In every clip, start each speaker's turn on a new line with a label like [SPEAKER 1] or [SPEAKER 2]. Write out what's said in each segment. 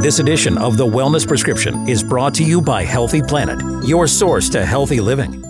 [SPEAKER 1] This edition of The Wellness Prescription is brought to you by Healthy Planet, your source to healthy living.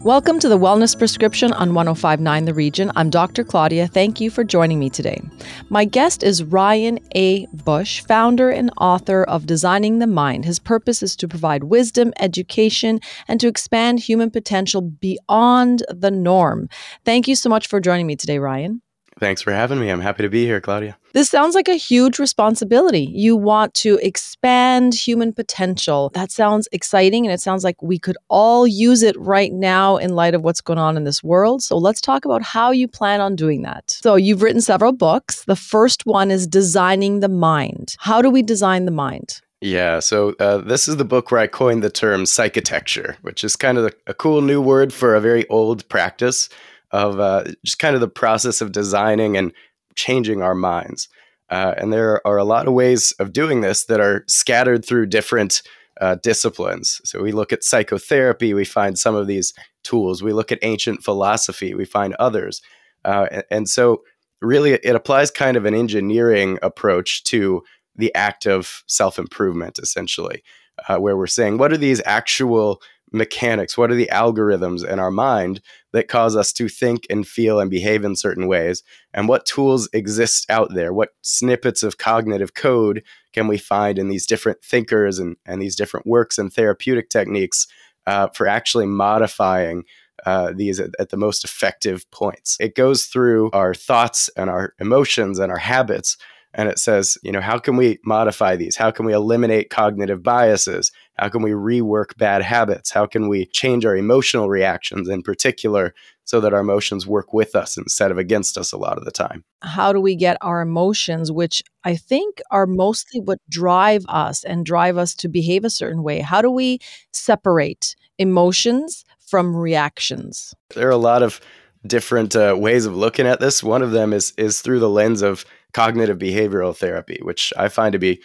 [SPEAKER 2] Welcome to the Wellness Prescription on 1059 The Region. I'm Dr. Claudia. Thank you for joining me today. My guest is Ryan A. Bush, founder and author of Designing the Mind. His purpose is to provide wisdom, education, and to expand human potential beyond the norm. Thank you so much for joining me today, Ryan.
[SPEAKER 3] Thanks for having me. I'm happy to be here, Claudia.
[SPEAKER 2] This sounds like a huge responsibility. You want to expand human potential. That sounds exciting, and it sounds like we could all use it right now in light of what's going on in this world. So let's talk about how you plan on doing that. So, you've written several books. The first one is Designing the Mind. How do we design the mind?
[SPEAKER 3] Yeah, so uh, this is the book where I coined the term psychitecture, which is kind of a, a cool new word for a very old practice of uh, just kind of the process of designing and changing our minds. Uh, and there are a lot of ways of doing this that are scattered through different uh, disciplines. So we look at psychotherapy, we find some of these tools. We look at ancient philosophy, we find others. Uh, and, and, so, really, it applies kind of an engineering approach to the act of self improvement, essentially, uh, where we're saying, what are these actual mechanics? What are the algorithms in our mind that cause us to think and feel and behave in certain ways? And what tools exist out there? What snippets of cognitive code can we find in these different thinkers and, and these different works and therapeutic techniques uh, for actually modifying uh, these at, at, the most effective points. It goes through our thoughts and our emotions and our habits and it says, you know, how can we modify these? How can we eliminate cognitive biases? How can we rework bad habits? How can we change our emotional reactions in particular so that our emotions work with us instead of against us a lot of the time?
[SPEAKER 2] How do we get our emotions, which I think are mostly what drive us and drive us to behave a certain way? How do we separate emotions from reactions?
[SPEAKER 3] There are a lot of different uh, ways of looking at this. One of them is is through the lens of cognitive behavioral therapy, which I find to be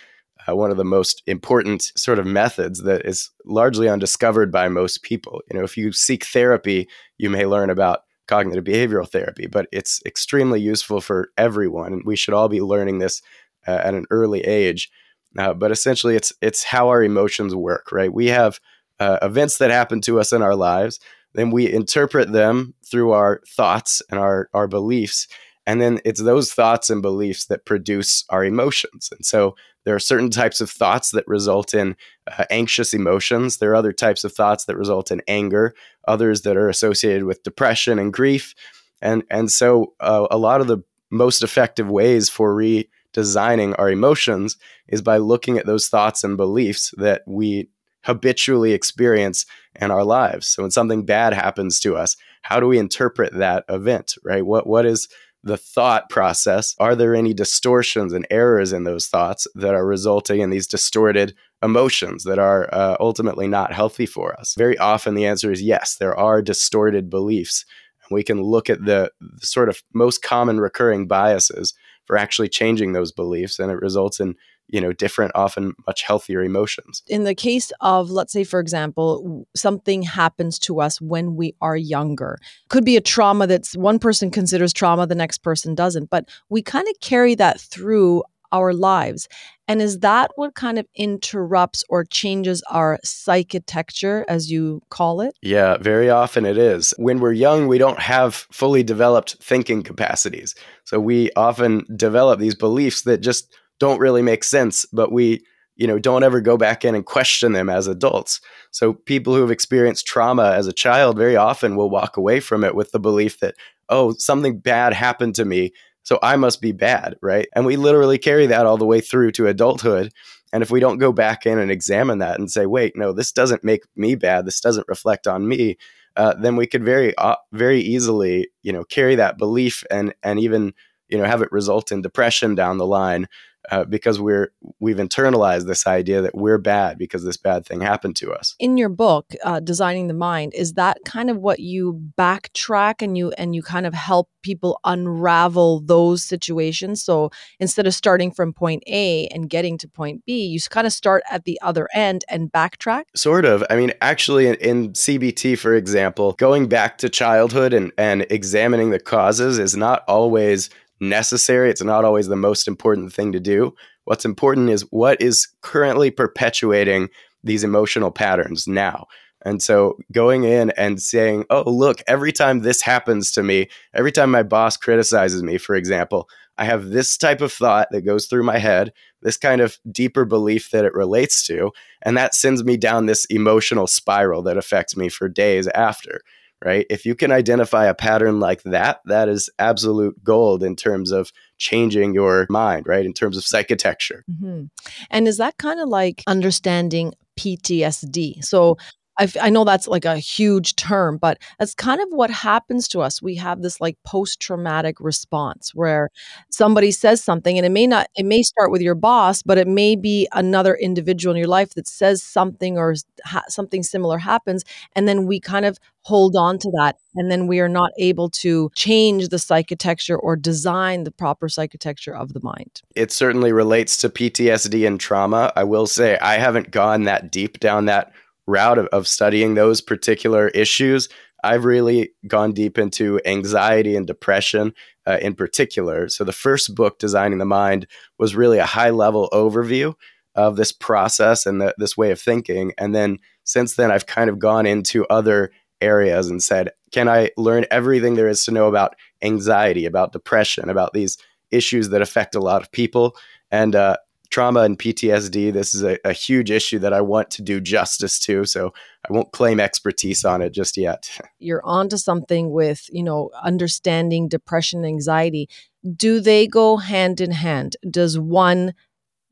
[SPEAKER 3] uh, one of the most important sort of methods that is largely undiscovered by most people. You know, if you seek therapy, you may learn about cognitive behavioral therapy, but it's extremely useful for everyone, and we should all be learning this uh, at an early age. Uh, but essentially, it's it's how our emotions work, right? We have uh, events that happen to us in our lives, then we interpret them through our thoughts and our our beliefs, and then it's those thoughts and beliefs that produce our emotions. And so there are certain types of thoughts that result in uh, anxious emotions. There are other types of thoughts that result in anger, others that are associated with depression and grief. And, and so uh, a lot of the most effective ways for redesigning our emotions is by looking at those thoughts and beliefs that we habitually experience in our lives. So when something bad happens to us, how do we interpret that event, right? What what is the thought process, are there any distortions and errors in those thoughts that are resulting in these distorted emotions that are uh, ultimately not healthy for us? Very often the answer is yes, there are distorted beliefs. And we can look at the, the sort of most common recurring biases for actually changing those beliefs, and it results in you know different often much healthier emotions
[SPEAKER 2] in the case of let's say for example something happens to us when we are younger could be a trauma that's one person considers trauma the next person doesn't but we kind of carry that through our lives and is that what kind of interrupts or changes our psychitecture, as you call it?
[SPEAKER 3] Yeah, very often it is. When we're young, we don't have fully developed thinking capacities. So we often develop these beliefs that just don't really make sense, but we you know don't ever go back in and question them as adults. So people who have experienced trauma as a child very often will walk away from it with the belief that oh something bad happened to me so i must be bad right? And we literally carry that all the way through to adulthood. And if we don't go back in and examine that and say wait no this doesn't make me bad this doesn't reflect on me uh, then we could very uh, very easily you know carry that belief and and even you know have it result in depression down the line uh, because we're we've internalized this idea that we're bad because this bad thing happened to us.
[SPEAKER 2] In your book, uh, Designing the Mind, is that kind of what you backtrack and you and you kind of help people unravel those situations? So instead of starting from point A and getting to point B, you kind of start at the other end and backtrack.
[SPEAKER 3] Sort of. I mean, actually, in, in CBT, for example, going back to childhood and and examining the causes is not always necessary. It's not always the most important thing to do. What's important is what is currently perpetuating these emotional patterns now. And so going in and saying, oh, look, every time this happens to me, every time my boss criticizes me, for example, I have this type of thought that goes through my head, this kind of deeper belief that it relates to, and that sends me down this emotional spiral that affects me for days after. Right. If you can identify a pattern like that, that is absolute gold in terms of changing your mind, right? In terms of psychitecture.
[SPEAKER 2] Mm-hmm. And is that kind of like understanding PTSD? So I, I know that's like a huge term, but that's kind of what happens to us. We have this like post traumatic response where somebody says something, and it may not, it may start with your boss, but it may be another individual in your life that says something or ha- something similar happens. And then we kind of hold on to that. And then we are not able to change the psychitecture or design the proper psychitecture of the mind.
[SPEAKER 3] It certainly relates to PTSD and trauma. I will say I haven't gone that deep down that route of, of studying those particular issues, I've really gone deep into anxiety and depression uh, in particular. So, the first book, Designing the Mind, was really a high level overview of this process and the, this way of thinking. And then since then, I've kind of gone into other areas and said, can I learn everything there is to know about anxiety, about depression, about these issues that affect a lot of people? And uh, trauma and PTSD, this is a, a, huge issue that I want to do justice to. So I won't claim expertise on it just yet.
[SPEAKER 2] You're onto something with, you know, understanding depression, anxiety. Do they go hand in hand? Does one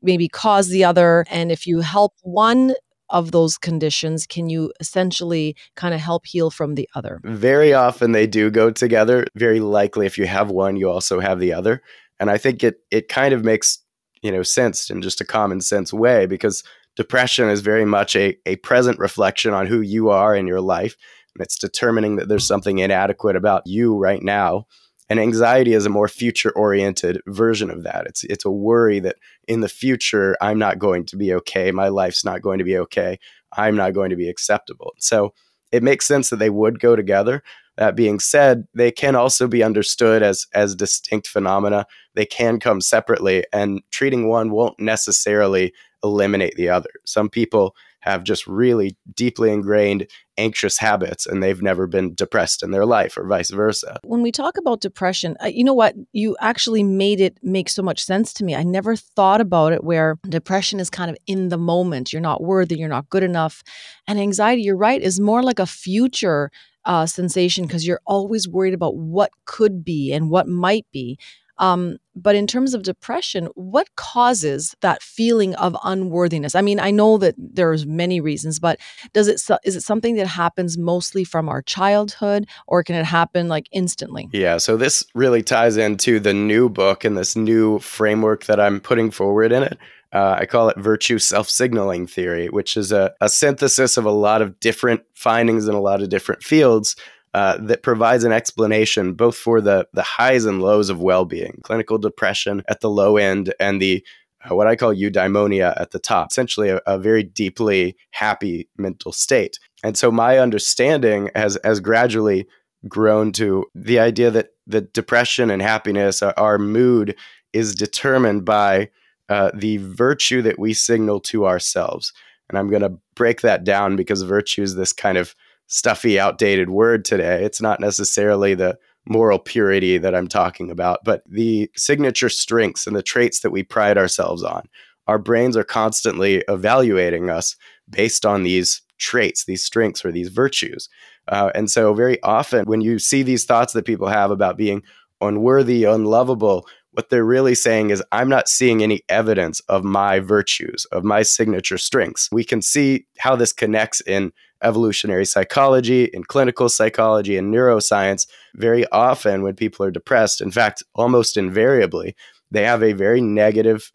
[SPEAKER 2] maybe cause the other? And if you help one of those conditions, can you essentially kind of help heal from the other?
[SPEAKER 3] Very often they do go together. Very likely, if you have one, you also have the other. And I think it it kind of makes you know sensed in just a common sense way because depression is very much a, a present reflection on who you are in your life and it's determining that there's something inadequate about you right now and anxiety is a more future oriented version of that. It's it's a worry that in the future i'm not going to be okay my life's not going to be okay i'm not going to be acceptable. So it makes sense that they would go together that being said, they can also be understood as as distinct phenomena. They can come separately, and treating one won't necessarily eliminate the other. Some people have just really deeply ingrained anxious habits and they've never been depressed in their life or vice versa.
[SPEAKER 2] When we talk about depression, uh, you know what? You actually made it make so much sense to me. I never thought about it where depression is kind of in the moment. You're not worthy, you're not good enough. And anxiety, you're right, is more like a future uh, sensation because you're always worried about what could be and what might be. Um, but in terms of depression, what causes that feeling of unworthiness? I mean, I know that there's many reasons, but does it is it something that happens mostly from our childhood, or can it happen like instantly?
[SPEAKER 3] Yeah. So this really ties into the new book and this new framework that I'm putting forward in it. Uh, I call it virtue self signaling theory, which is a, a, synthesis of a lot of different findings in a lot of different fields uh, that provides an explanation both for the, the highs and lows of well being, clinical depression at the low end, and the uh, what I call eudaimonia at the top, essentially a, a very deeply happy mental state. And so my understanding has, has gradually grown to the idea that the depression and happiness, our, our mood, is determined by uh, the virtue that we signal to ourselves. And I'm going to break that down because virtue is this kind of stuffy, outdated word today. It's not necessarily the moral purity that I'm talking about, but the signature strengths and the traits that we pride ourselves on. Our brains are constantly evaluating us based on these traits, these strengths, or these virtues. Uh, and so, very often, when you see these thoughts that people have about being unworthy, unlovable, what they're really saying is, I'm not seeing any evidence of my virtues, of my signature strengths. We can see how this connects in evolutionary psychology, in clinical psychology, and neuroscience. Very often, when people are depressed, in fact, almost invariably, they have a very negative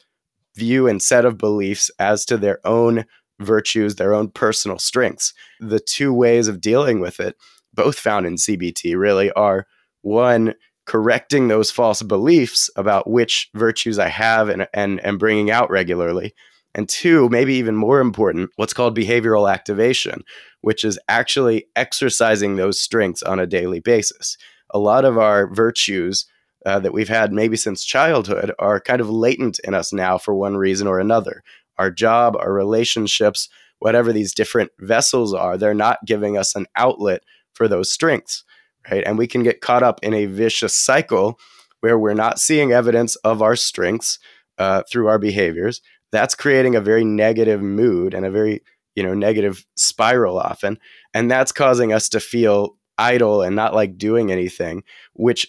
[SPEAKER 3] view and set of beliefs as to their own virtues, their own personal strengths. The two ways of dealing with it, both found in CBT, really are one, correcting those false beliefs about which virtues I have and, and, and bringing out regularly. And two, maybe even more important, what's called behavioral activation, which is actually exercising those strengths on a daily basis. A lot of our virtues uh, that we've had maybe since childhood are kind of latent in us now for one reason or another. Our job, our relationships, whatever these different vessels are, they're not giving us an outlet for those strengths, right? And we can get caught up in a vicious cycle where we're not seeing evidence of our strengths uh, through our behaviors. That's creating a very negative mood and a very you know negative spiral often, and that's causing us to feel idle and not like doing anything, which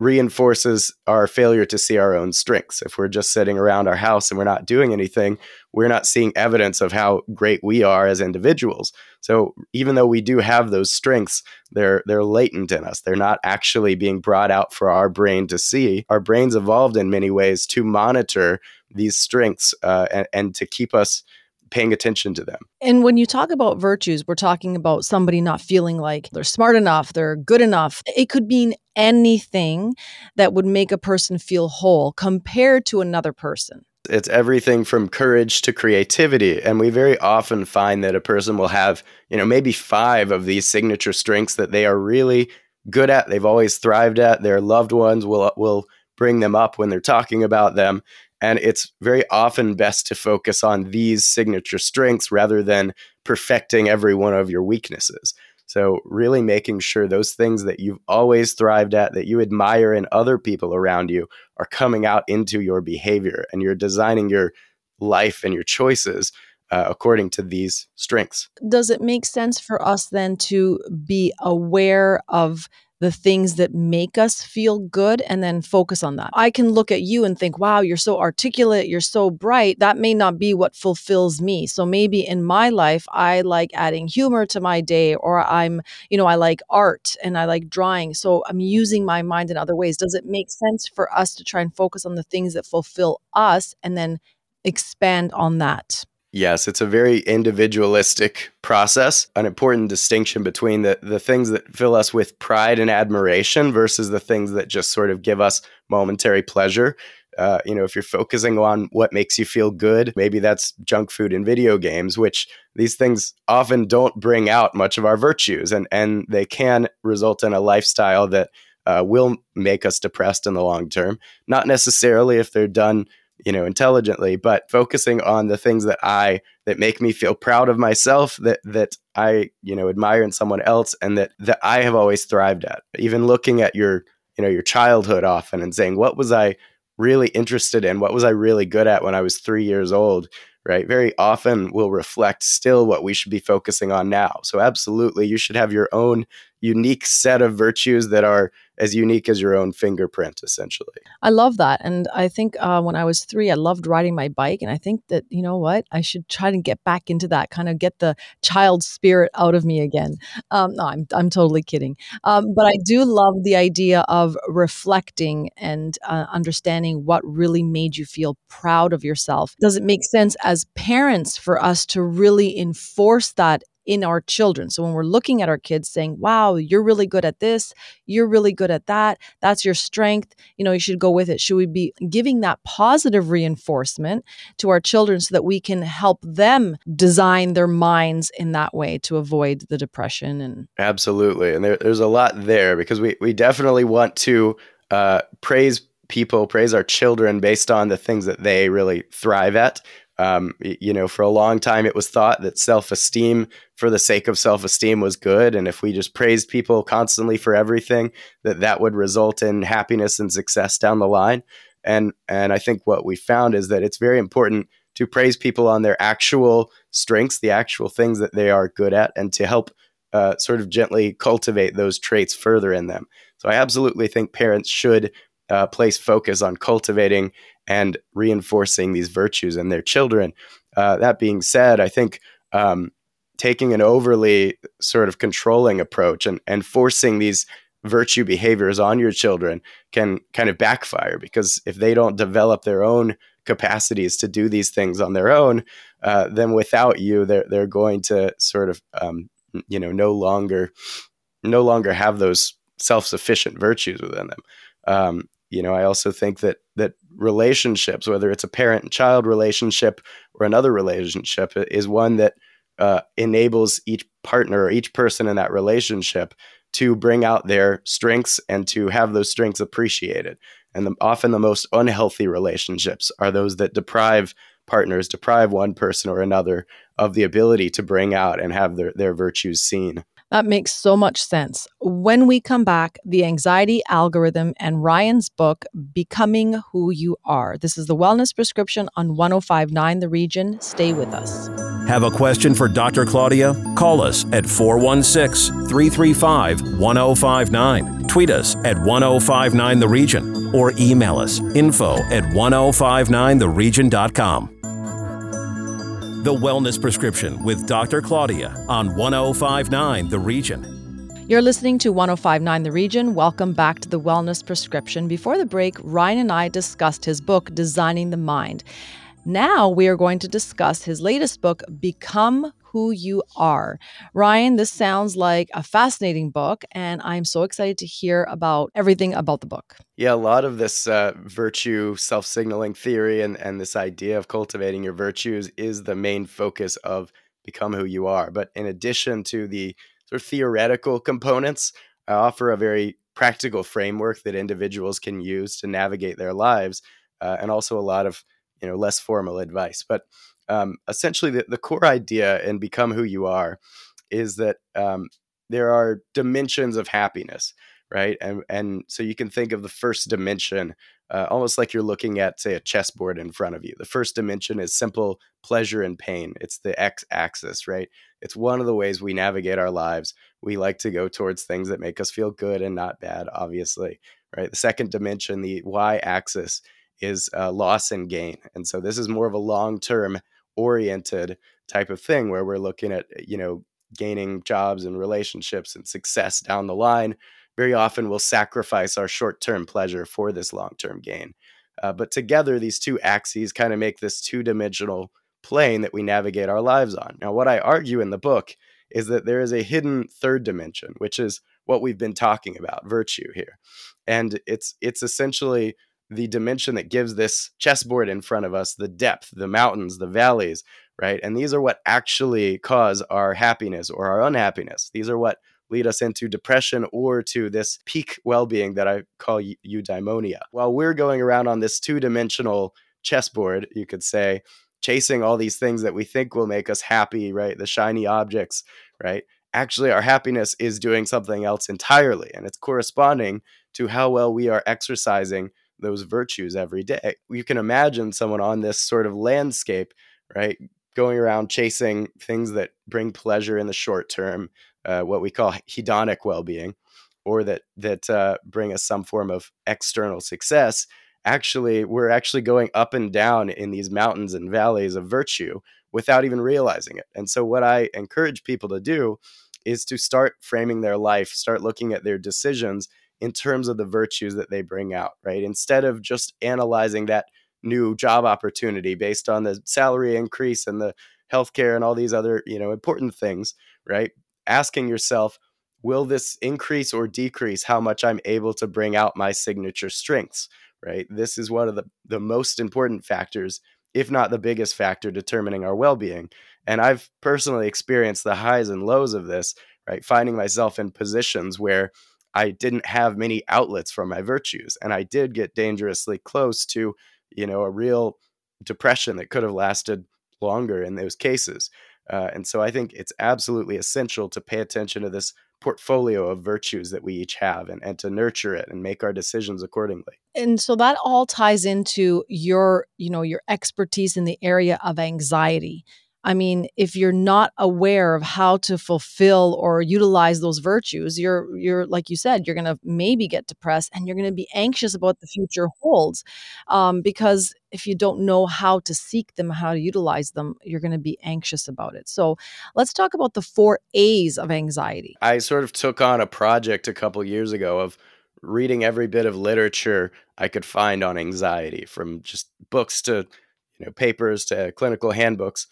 [SPEAKER 3] reinforces our failure to see our own strengths. If we're just sitting around our house and we're not doing anything, we're not seeing evidence of how great we are as individuals. So even though we do have those strengths, they're they're latent in us. They're not actually being brought out for our brain to see. Our brains evolved in many ways to monitor these strengths uh, and, and to keep us paying attention to them.
[SPEAKER 2] And when you talk about virtues, we're talking about somebody not feeling like they're smart enough, they're good enough. It could mean anything that would make a person feel whole compared to another person.
[SPEAKER 3] It's everything from courage to creativity. And we very often find that a person will have, you know, maybe five of these signature strengths that they are really good at. They've always thrived at. Their loved ones will will bring them up when they're talking about them. And it's very often best to focus on these signature strengths rather than perfecting every one of your weaknesses. So, really making sure those things that you've always thrived at, that you admire in other people around you, are coming out into your behavior and you're designing your life and your choices uh, according to these strengths.
[SPEAKER 2] Does it make sense for us then to be aware of the things that make us feel good and then focus on that. I can look at you and think, wow, you're so articulate, you're so bright. That may not be what fulfills me. So maybe in my life, I like adding humor to my day, or I'm, you know, I like art and I like drawing. So I'm using my mind in other ways. Does it make sense for us to try and focus on the things that fulfill us and then expand on that?
[SPEAKER 3] Yes, it's a very individualistic process. An important distinction between the, the things that fill us with pride and admiration versus the things that just sort of give us momentary pleasure. Uh, you know, if you're focusing on what makes you feel good, maybe that's junk food and video games, which these things often don't bring out much of our virtues, and and they can result in a lifestyle that uh, will make us depressed in the long term. Not necessarily if they're done you know intelligently but focusing on the things that i that make me feel proud of myself that that i you know admire in someone else and that that i have always thrived at. Even looking at your you know your childhood often and saying what was i really interested in? What was i really good at when i was 3 years old? Right? Very often will reflect still what we should be focusing on now. So absolutely you should have your own unique set of virtues that are as unique as your own fingerprint, essentially.
[SPEAKER 2] I love that. And I think uh, when I was three, I loved riding my bike. And I think that, you know what, I should try to get back into that, kind of get the child spirit out of me again. Um, no, I'm, I'm totally kidding. Um, but I do love the idea of reflecting and uh, understanding what really made you feel proud of yourself. Does it make sense as parents for us to really enforce that in our children. So when we're looking at our kids saying, wow, you're really good at this, you're really good at that, that's your strength, you know, you should go with it. Should we be giving that positive reinforcement to our children so that we can help them design their minds in that way to avoid the depression and
[SPEAKER 3] Absolutely. And there, there's a lot there because we, we definitely want to uh, praise people, praise our children based on the things that they really thrive at. Um, you know, for a long time, it was thought that self esteem for the sake of self esteem was good. And if we just praised people constantly for everything, that that would result in happiness and success down the line. And, and I think what we found is that it's very important to praise people on their actual strengths, the actual things that they are good at, and to help uh, sort of gently cultivate those traits further in them. So I absolutely think parents should uh, place focus on cultivating and reinforcing these virtues in their children. Uh, that being said, I think um, taking an overly sort of controlling approach and, and forcing these virtue behaviors on your children can kind of backfire because if they don't develop their own capacities to do these things on their own, uh, then without you, they're they're going to sort of um, you know no longer no longer have those self sufficient virtues within them. Um, you know, I also think that that relationships, whether it's a parent child relationship or another relationship, is one that uh, enables each partner or each person in that relationship to bring out their strengths and to have those strengths appreciated. And the, often the most unhealthy relationships are those that deprive partners, deprive one person or another of the ability to bring out and have their, their virtues seen.
[SPEAKER 2] That makes so much sense. When we come back, the anxiety algorithm and Ryan's book, Becoming Who You Are. This is the Wellness Prescription on 1059 The Region. Stay with us.
[SPEAKER 1] Have a question for Dr. Claudia? Call us at 416 335 1059. Tweet us at 1059 The Region or email us info at 1059theregion.com. The Wellness Prescription with Dr. Claudia on 1059 The Region.
[SPEAKER 2] You're listening to 1059 The Region. Welcome back to the Wellness Prescription. Before the break, Ryan and I discussed his book, Designing the Mind. Now we are going to discuss his latest book, Become Who You Are. Ryan, this sounds like a fascinating book, and I'm so excited to hear about everything about the book.
[SPEAKER 3] Yeah, a lot of this uh, virtue self signaling theory and, and this idea of cultivating your virtues is the main focus of Become Who You Are. But in addition to the sort of theoretical components, I offer a very practical framework that individuals can use to navigate their lives, uh, and also a lot of you know less formal advice but um, essentially the, the core idea and become who you are is that um, there are dimensions of happiness right? And and so you can think of the first dimension uh, almost like you're looking at say a chessboard in front of you. The first dimension is simple pleasure and pain. It's the x axis right? It's one of the ways we navigate our lives. We like to go towards things that make us feel good and not bad obviously right? The second dimension the y axis is uh, loss and gain. And so this is more of a long term oriented type of thing where we're looking at, you know, gaining jobs and relationships and success down the line. Very often we'll sacrifice our short term pleasure for this long term gain. Uh, but together, these two axes kind of make this two dimensional plane that we navigate our lives on. Now, what I argue in the book is that there is a hidden third dimension, which is what we've been talking about, virtue here. And it's it's essentially the dimension that gives this chessboard in front of us the depth, the mountains, the valleys, right? And these are what actually cause our happiness or our unhappiness. These are what lead us into depression or to this peak well being that I call eudaimonia. While we're going around on this two dimensional chessboard, you could say, chasing all these things that we think will make us happy, right? The shiny objects, right? Actually, our happiness is doing something else entirely, and it's corresponding to how well we are exercising those virtues every day. You can imagine someone on this sort of landscape, right, going around chasing things that bring pleasure in the short term, uh, what we call hedonic well-being, or that that uh, bring us some form of external success. Actually, we're actually going up and down in these mountains and valleys of virtue without even realizing it. And so, what I encourage people to do is to start framing their life, start looking at their decisions in terms of the virtues that they bring out, right? Instead of just analyzing that new job opportunity based on the salary increase and the healthcare and all these other, you know, important things, right? Asking yourself, will this increase or decrease how much I'm able to bring out my signature strengths, right? This is one of the, the most important factors, if not the biggest factor determining our well being. And I've personally experienced the highs and lows of this, right? Finding myself in positions where I didn't have many outlets for my virtues. And I did get dangerously close to, you know, a real depression that could have lasted longer in those cases. Uh, and so I think it's absolutely essential to pay attention to this portfolio of virtues that we each have and, and to nurture it and make our decisions accordingly.
[SPEAKER 2] And so that all ties into your, you know, your expertise in the area of anxiety. I mean, if you're not aware of how to fulfill or utilize those virtues, you're you're like you said, you're to maybe get depressed and you're to be anxious about the future holds, um, because if you don't know how to seek them, how to utilize them, you're to be anxious about it. So, let's talk about the four A's of anxiety.
[SPEAKER 3] I sort of took on a project a couple years ago of reading every bit of literature I could find on anxiety, from just books to you know papers to clinical handbooks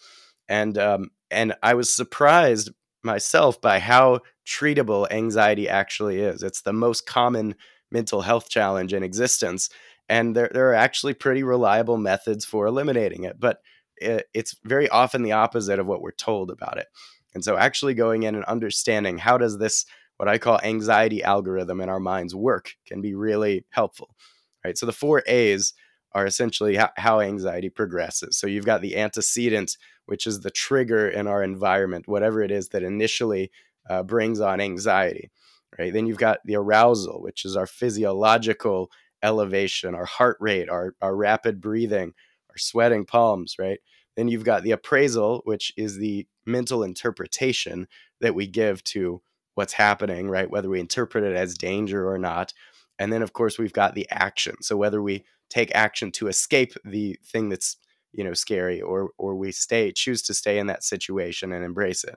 [SPEAKER 3] and um, and I was surprised myself by how treatable anxiety actually is. It's the most common mental health challenge in existence, and there there are actually pretty reliable methods for eliminating it. But it, it's very often the opposite of what we're told about it. And so, actually going in and understanding how does this what I call anxiety algorithm in our minds work can be really helpful. Right. So the four A's are essentially how, how anxiety progresses. So you've got the antecedent, which is the trigger in our environment, whatever it is that initially uh, brings on anxiety. Right. Then you've got the arousal, which is our physiological elevation, our heart rate, our, our rapid breathing, our sweating palms, right? Then you've got the appraisal, which is the mental interpretation that we give to what's happening, right? Whether we interpret it as danger or not. And then, of course, we've got the action. So whether we take action to escape the thing that's you know scary or or we stay choose to stay in that situation and embrace it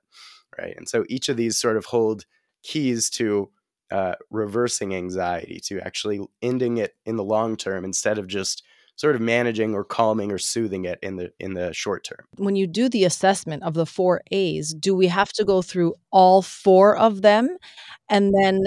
[SPEAKER 3] right? And so each of these sort of hold keys to uh, reversing anxiety to actually ending it in the long term instead of just sort of managing or calming or soothing it in the in the short term.
[SPEAKER 2] When you do the assessment of the 4 A's, do we have to go through all four of them and then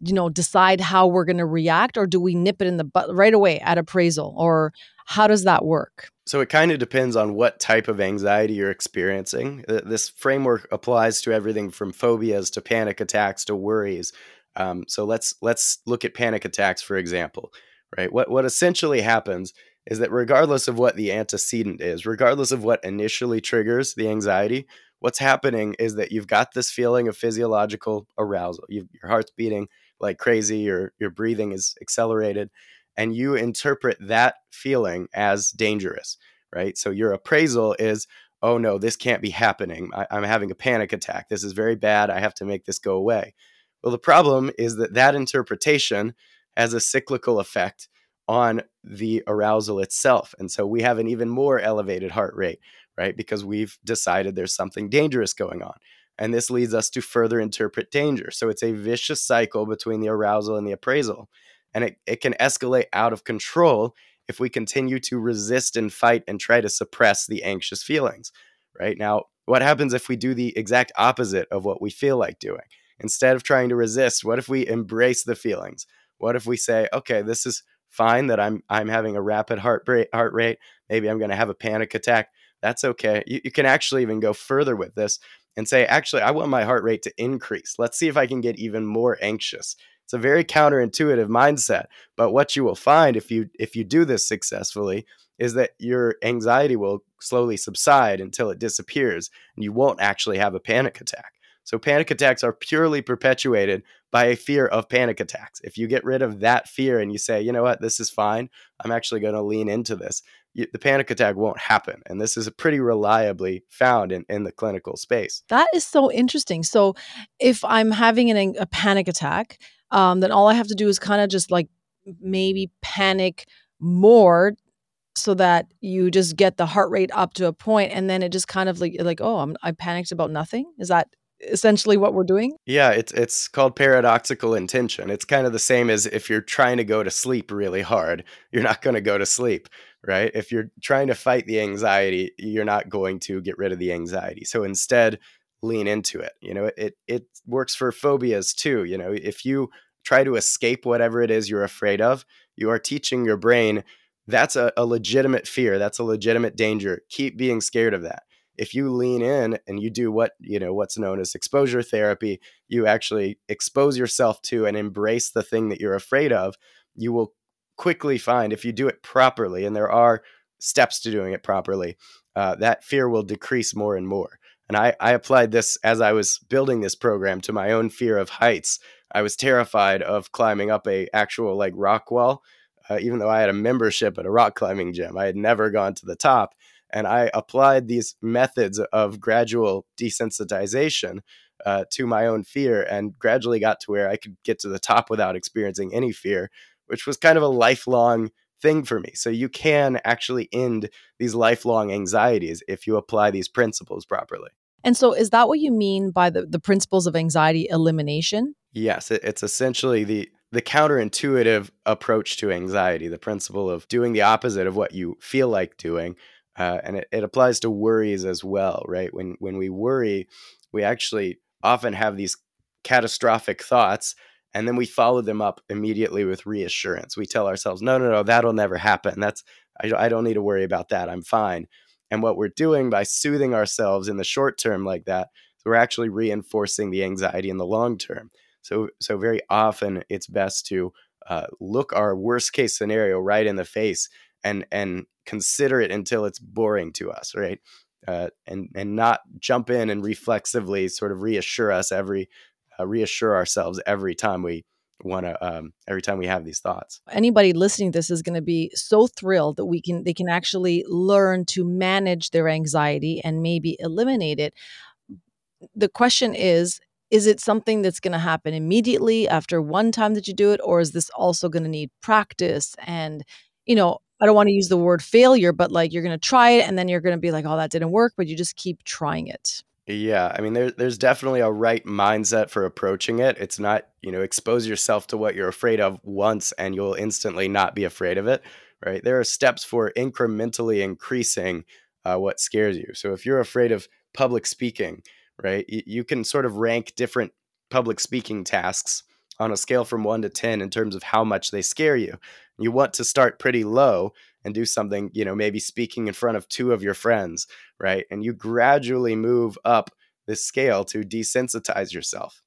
[SPEAKER 2] you know decide how we're going to react or do we nip it in the butt right away at appraisal or how does that work?
[SPEAKER 3] So it kind of depends on what type of anxiety you're experiencing. This framework applies to everything from phobias to panic attacks to worries. Um, so let's let's look at panic attacks for example. Right. What what essentially happens is that regardless of what the antecedent is, regardless of what initially triggers the anxiety, what's happening is that you've got this feeling of physiological arousal. You've, your heart's beating like crazy, your your breathing is accelerated, and you interpret that feeling as dangerous. Right. So your appraisal is, oh no, this can't be happening. I, I'm having a panic attack. This is very bad. I have to make this go away. Well, the problem is that that interpretation has a cyclical effect on the arousal itself. And so we have an even more elevated heart rate, right? Because we've decided there's something dangerous going on. And this leads us to further interpret danger. So it's a vicious cycle between the arousal and the appraisal. And it, it can escalate out of control if we continue to resist and fight and try to suppress the anxious feelings, right? Now, what happens if we do the exact opposite of what we feel like doing? Instead of trying to resist, what if we embrace the feelings? What if we say, okay, this is fine that I'm I'm having a rapid heart rate, heart rate. Maybe I'm going to have a panic attack. That's okay. You, you can actually even go further with this and say, actually, I want my heart rate to increase. Let's see if I can get even more anxious. It's a very counterintuitive mindset, but what you will find if you if you do this successfully is that your anxiety will slowly subside until it disappears and you won't actually have a panic attack. So panic attacks are purely perpetuated by a fear of panic attacks. If you get rid of that fear and you say, you know what, this is fine, I'm actually going to lean into this, you, the panic attack won't happen. And this is pretty reliably found in, in the clinical space.
[SPEAKER 2] That is so interesting. So if I'm having an, a panic attack, um, then all I have to do is kind of just like maybe panic more so that you just get the heart rate up to a point and then it just kind of like like oh I'm I panicked about nothing is that essentially what we're doing?
[SPEAKER 3] Yeah, it's it's called paradoxical intention. It's kind of the same as if you're trying to go to sleep really hard, you're not going to go to sleep, right? If you're trying to fight the anxiety, you're not going to get rid of the anxiety. So instead, lean into it. You know, it it works for phobias too, you know, if you try to escape whatever it is you're afraid of, you are teaching your brain that's a, a legitimate fear, that's a legitimate danger. Keep being scared of that if you lean in and you do what you know what's known as exposure therapy you actually expose yourself to and embrace the thing that you're afraid of you will quickly find if you do it properly and there are steps to doing it properly uh, that fear will decrease more and more. And I, I applied this as i was building this program to my own fear of heights. I was terrified of climbing up a actual like rock wall uh, even though i had a membership at a rock climbing gym. I had never gone to the top and I applied these methods of gradual desensitization uh, to my own fear and gradually got to where I could get to the top without experiencing any fear, which was kind of a lifelong thing for me. So you can actually end these lifelong anxieties if you apply these principles properly.
[SPEAKER 2] And so, is that what you mean by the, the principles of anxiety elimination?
[SPEAKER 3] Yes, it, it's essentially the the counterintuitive approach to anxiety, the principle of doing the opposite of what you feel like doing, uh, and it, it applies to worries as well, right? When when we worry, we actually often have these catastrophic thoughts, and then we follow them up immediately with reassurance. We tell ourselves, "No, no, no, that'll never happen. That's I, I don't need to worry about that. I'm fine." And what we're doing by soothing ourselves in the short term like that, we're actually reinforcing the anxiety in the long term. So, so very often it's best to uh, look our worst case scenario right in the face and and consider it until it's boring to us, right? Uh, and and not jump in and reflexively sort of reassure us every uh, reassure ourselves every time we want to um, every time we have these thoughts.
[SPEAKER 2] Anybody listening to this is going to be so thrilled that we can they can actually learn to manage their anxiety and maybe eliminate it. The question is is it something that's going to happen immediately after one time that you do it or is this also going to need practice? And you know i don't want to use the word failure but like you're going to try it and then you're going to be like oh that didn't work but you just keep trying it
[SPEAKER 3] yeah, I mean, there, there's definitely a right mindset for approaching it. It's not, you know, expose yourself to what you're afraid of once and you'll instantly not be afraid of it, right? There are steps for incrementally increasing uh, what scares you. So if you're afraid of public speaking, right, you, you can sort of rank different public speaking tasks on a scale from one to 10 in terms of how much they scare you. You want to start pretty low and do something, you know, maybe speaking in front of two of your friends, right? And you gradually move up this scale to desensitize yourself.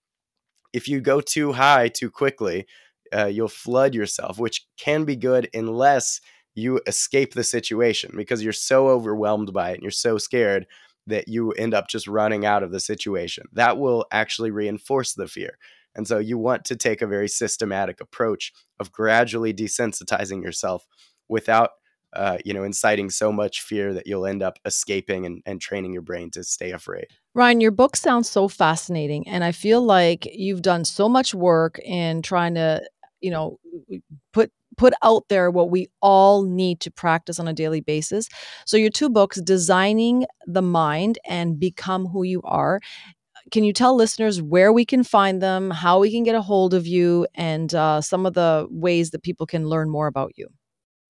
[SPEAKER 3] If you go too high too quickly, uh, you'll flood yourself, which can be good unless you escape the situation because you're so overwhelmed by it and you're so scared that you end up just running out of the situation. That will actually reinforce the fear. And so you want to take a very systematic approach of gradually desensitizing yourself without uh, you know, inciting so much fear that you'll end up escaping and, and training your brain to stay afraid.
[SPEAKER 2] Ryan, your book sounds so fascinating. And I feel like you've done so much work in trying to, you know, put put out there what we all need to practice on a daily basis. So your two books, Designing the Mind and Become Who You Are. Can you tell listeners where we can find them, how we can get a hold of you, and uh, some of the ways that people can learn more about you?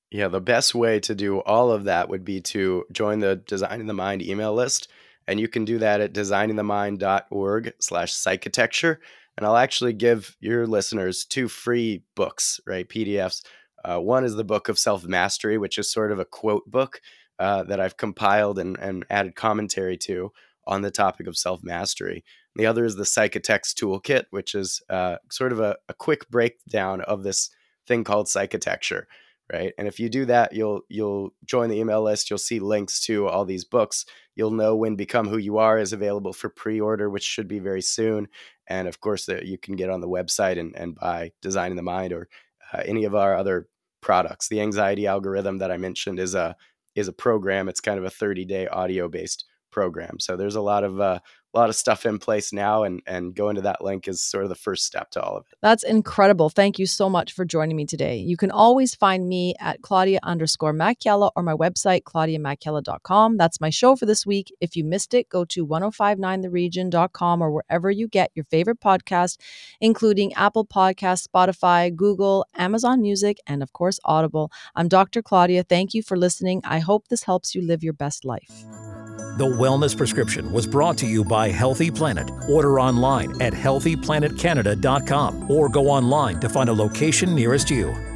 [SPEAKER 3] Yeah, the best way to do all of that would be to join the Designing the Mind email list. And you can do that at designingthemind.org slash psychitecture. And I'll actually give your listeners two free books, right? PDFs. Uh, one is the book of self mastery, which is sort of a quote book uh, that I've compiled and, and added commentary to on the topic of self mastery. The other is the Psychotext Toolkit, which is uh, sort of a, a quick breakdown of this thing called psychitecture, right? And if you do that, you'll you'll join the email list. You'll see links to all these books. You'll know when Become Who You Are is available for pre-order, which should be very soon. And of course, uh, you can get on the website and, and buy Designing the Mind or uh, any of our other products. The anxiety algorithm that I mentioned is a is a program. It's kind of a 30 day audio based program. So there's a lot of uh, a lot of stuff in place now and and going to that link is sort of the first step to all of it.
[SPEAKER 2] That's incredible. Thank you so much for joining me today. You can always find me at claudia underscore macchiella or my website claudiamacchiella.com that's my show for this week. If you missed it go to 1059theregion.com or wherever you get your favorite podcast including apple podcast spotify google amazon music and of course audible. I'm dr claudia. Thank you for listening. I hope this helps you live your best life
[SPEAKER 1] the Wellness Prescription was brought to you by Healthy Planet. Order online at healthyplanetcanada.com or go online to find a location nearest you.